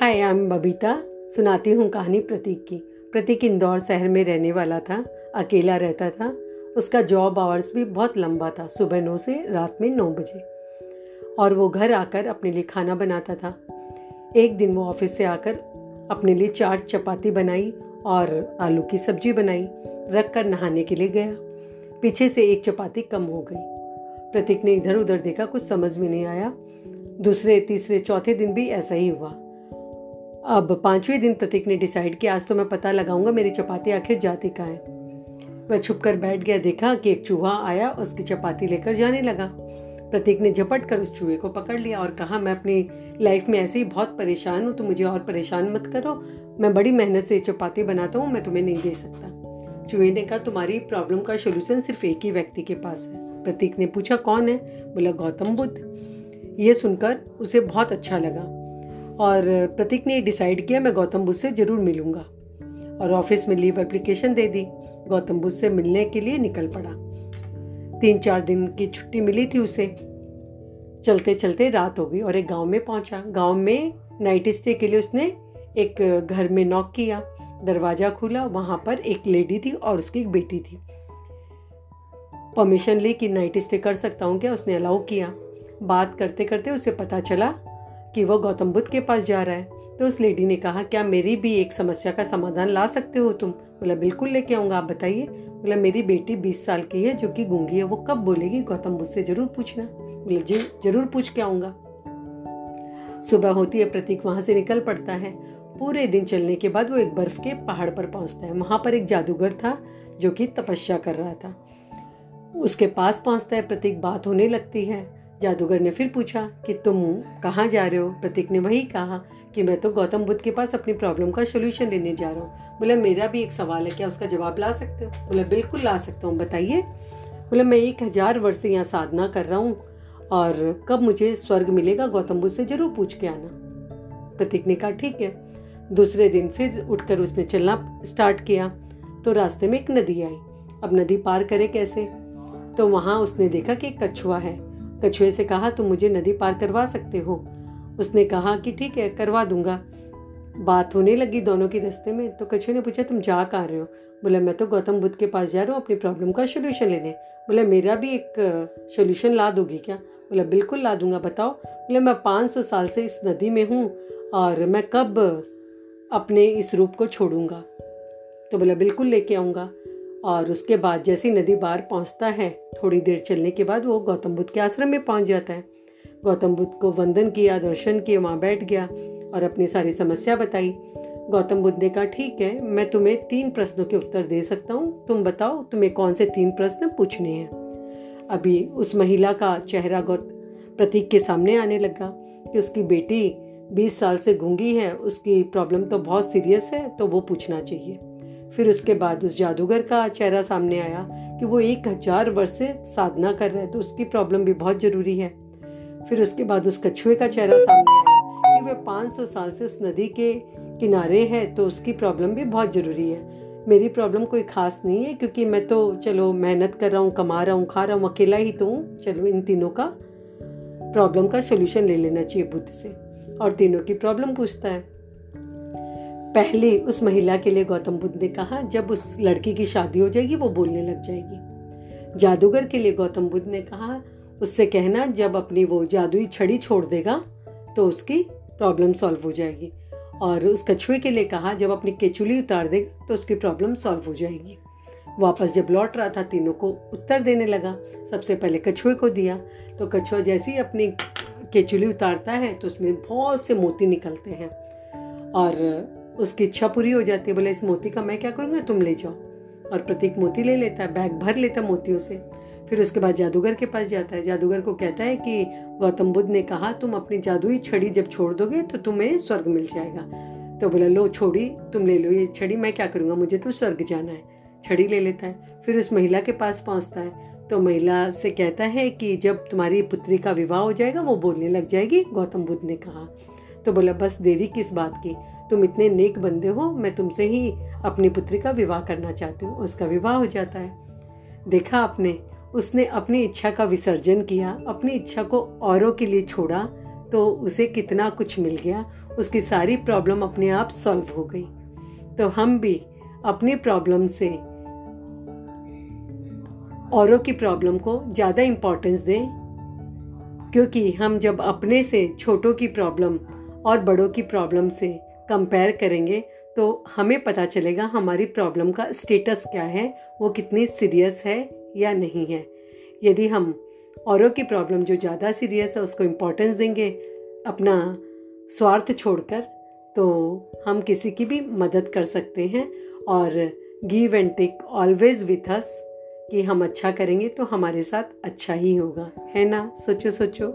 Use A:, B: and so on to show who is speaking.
A: Hi I am Babita सुनाती हूँ कहानी प्रतीक की। प्रतीक इंदौर शहर में रहने वाला था, अकेला रहता था। उसका जॉब आवर्स भी बहुत लंबा था, सुबह नौ से रात में नौ बजे। और वो घर आकर अपने लिए खाना बनाता था। एक दिन वो ऑफ़िस से आकर अपने लिए चाट, चपाती बनाई और आलू की सब्ज़ी बनाई रख कर नहाने के लिए गया। पीछे से एक चपाती कम हो गई। प्रतीक ने इधर उधर देखा, कुछ समझ में नहीं आया। दूसरे, तीसरे, चौथे दिन भी ऐसा ही हुआ। अब पाँचवें दिन प्रतीक ने डिसाइड किया, आज तो मैं पता लगाऊँगा मेरी चपाती आखिर जाती कहाँ है? वह छुप कर बैठ गया, देखा कि एक चूहा आया उसकी चपाती लेकर जाने लगा। प्रतीक ने झपट कर उस चूहे को पकड़ लिया और कहा, मैं अपनी लाइफ में ऐसे ही बहुत परेशान हूँ तो मुझे और परेशान मत करो। मैं बड़ी मेहनत से चपाती बनाता हूँ, मैं तुम्हें नहीं दे सकता। चूहे ने कहा, तुम्हारी प्रॉब्लम का सोल्यूशन सिर्फ़ एक ही व्यक्ति के पास है। प्रतीक ने पूछा, कौन है? बोला, गौतम बुद्ध। ये सुनकर उसे बहुत अच्छा लगा। और प्रतीक ने डिसाइड किया, मैं गौतम बुद्ध से ज़रूर मिलूँगा। और ऑफ़िस में लीव एप्लीकेशन दे दी। गौतम बुद्ध से मिलने के लिए निकल पड़ा। तीन चार दिन की छुट्टी मिली थी उसे। चलते चलते रात हो गई और एक गाँव में पहुँचा। गाँव में नाइट स्टे के लिए उसने एक घर में नॉक किया। दरवाज़ा खुला। वहाँ पर एक लेडी थी और उसकी एक बेटी थी। परमिशन ली कि नाइट स्टे कर सकता हूँ क्या? उसने अलाउ किया। बात करते करते उसे पता चला कि वो गौतम बुद्ध के पास जा रहा है। तो उस लेडी ने कहा, क्या मेरी भी एक समस्या का समाधान ला सकते हो तुम? बोला, बिल्कुल लेके आऊँगा, आप बताइए। बोला, मेरी बेटी बीस साल की है, जो कि गूँगी है, वो कब बोलेगी? गौतम बुद्ध से ज़रूर पूछना। बोले, जी, ज़रूर पूछ के आऊँगा। सुबह होती है, प्रतीक वहाँ से निकल पड़ता है। पूरे दिन चलने के बाद वो एक बर्फ़ के पहाड़ पर पहुँचता है। वहाँ पर एक जादूगर था, जो कि तपस्या कर रहा था। उसके पास पहुँचता है, प्रतीक, बात होने लगती है। जादूगर ने फिर पूछा कि तुम कहाँ जा रहे हो? प्रतीक ने वही कहा कि मैं तो गौतम बुद्ध के पास अपनी प्रॉब्लम का सोल्यूशन लेने जा रहा हूँ। बोला, मेरा भी एक सवाल है, क्या उसका जवाब ला सकते हो? बोला, बिल्कुल ला सकता हूँ, बताइए। बोला, मैं एक हज़ार वर्ष से यहाँ साधना कर रहा हूँ और कब मुझे स्वर्ग मिलेगा? गौतम बुद्ध से ज़रूर पूछ के आना। प्रतीक ने कहा, ठीक है। दूसरे दिन फिर उठकर उसने चलना स्टार्ट किया। तो रास्ते में एक नदी आई। अब नदी पार करे कैसे? तो वहाँ उसने देखा कि एक कछुआ है। कछुए से कहा, तुम मुझे नदी पार करवा सकते हो? उसने कहा कि, ठीक है, करवा दूँगा। बात होने लगी दोनों की रास्ते में तो कछुए ने पूछा, तुम जा कहाँ रहे हो? बोला, मैं तो गौतम बुद्ध के पास जा रहा हूँ, अपनी प्रॉब्लम का सोल्यूशन लेने। बोला, मेरा भी एक सोल्यूशन ला दोगी क्या? बोला, बिल्कुल ला दूँगा, बताओ। बोले, मैं पाँच सौ साल से इस नदी में हूँ और मैं कब अपने इस रूप को छोड़ूँगा? तो बोला, बिल्कुल लेके आऊँगा। और उसके बाद जैसे नदी पार पहुँचता है, थोड़ी देर चलने के बाद वो गौतम बुद्ध के आश्रम में पहुँच जाता है। गौतम बुद्ध को वंदन किया, दर्शन किए, वहाँ बैठ गया और अपनी सारी समस्या बताई। गौतम बुद्ध ने कहा, ठीक है, मैं तुम्हें तीन प्रश्नों के उत्तर दे सकता हूँ। तुम बताओ, तुम्हें कौन से तीन प्रश्न पूछने हैं? अभी उस महिला का चेहरा गौत प्रतीक के सामने आने लगा कि उसकी बेटी बीस साल से गूँगी है, उसकी प्रॉब्लम तो बहुत सीरियस है तो वो पूछना चाहिए। फिर उसके बाद उस जादूगर का चेहरा सामने आया कि वो एक हज़ार वर्ष से साधना कर रहे हैं तो उसकी प्रॉब्लम भी बहुत ज़रूरी है। फिर उसके बाद उस कछुए का चेहरा सामने आया कि वह 500 साल से उस नदी के किनारे है तो उसकी प्रॉब्लम भी बहुत ज़रूरी है। मेरी प्रॉब्लम कोई खास नहीं है, क्योंकि मैं तो चलो, मेहनत कर रहा हूँ, कमा रहा हूँ, खा रहा हूँ, अकेला ही तो हूँ। चलो, इन तीनों का प्रॉब्लम का सोल्यूशन ले लेना चाहिए बुद्ध से। और तीनों की प्रॉब्लम पूछता है पहले उस महिला के लिए गौतम बुद्ध ने कहा, जब उस लड़की की शादी हो जाएगी, वो बोलने लग जाएगी। जादूगर के लिए गौतम बुद्ध ने कहा, उससे कहना, जब अपनी वो जादुई छड़ी छोड़ देगा तो उसकी प्रॉब्लम सॉल्व हो जाएगी। और उस कछुए के लिए कहा, जब अपनी केचुली उतार देगा तो उसकी प्रॉब्लम सॉल्व हो जाएगी। वापस जब लौट रहा था, तीनों को उत्तर देने लगा। सबसे पहले कछुए को दिया तो कछुआ जैसे ही अपनी केचुली उतारता है तो उसमें बहुत से मोती निकलते हैं। और उसकी इच्छा पूरी हो जाती है, बोले, इस मोती का मैं क्या करूँगा? तुम ले जाओ। और प्रतीक मोती ले लेता है, बैग भर लेता मोतियों से। फिर उसके बाद जादूगर के पास जाता है। जादूगर को कहता है कि, गौतम बुद्ध ने कहा, तुम अपनी जादुई छड़ी जब छोड़ दोगे तो तुम्हें स्वर्ग मिल जाएगा। तो बोला, लो, छोड़ी, तुम ले लो ये छड़ी, मैं क्या करूँगा? मुझे तो स्वर्ग जाना है। छड़ी ले लेता है। फिर उस महिला के पास पहुँचता है। तो महिला से कहता है कि, जब तुम्हारी पुत्री का विवाह हो जाएगा, वो बोलने लग जाएगी, गौतम बुद्ध ने कहा। तो बोला, बस देरी किस बात की? तुम इतने नेक बंदे हो, मैं तुमसे ही अपनी पुत्री का विवाह करना चाहती हूँ, उसका विवाह हो जाता है। देखा आपने, उसने अपनी इच्छा का विसर्जन किया, अपनी इच्छा को औरों के लिए छोड़ा तो उसे कितना कुछ मिल गया, उसकी सारी प्रॉब्लम अपने आप सॉल्व हो गई। तो हम भी अपनी प्रॉब्लम से औरों की प्रॉब्लम को ज़्यादा इम्पोर्टेंस दें, क्योंकि हम जब अपने से छोटों की प्रॉब्लम और बड़ों की प्रॉब्लम से कंपेयर करेंगे तो हमें पता चलेगा हमारी प्रॉब्लम का स्टेटस क्या है, वो कितनी सीरियस है या नहीं है। यदि हम औरों की प्रॉब्लम जो ज़्यादा सीरियस है, उसको इम्पोर्टेंस देंगे, अपना स्वार्थ छोड़कर तो हम किसी की भी मदद कर सकते हैं। और give and take always with us कि हम अच्छा करेंगे तो हमारे साथ अच्छा ही होगा। है ना? सोचो सोचो।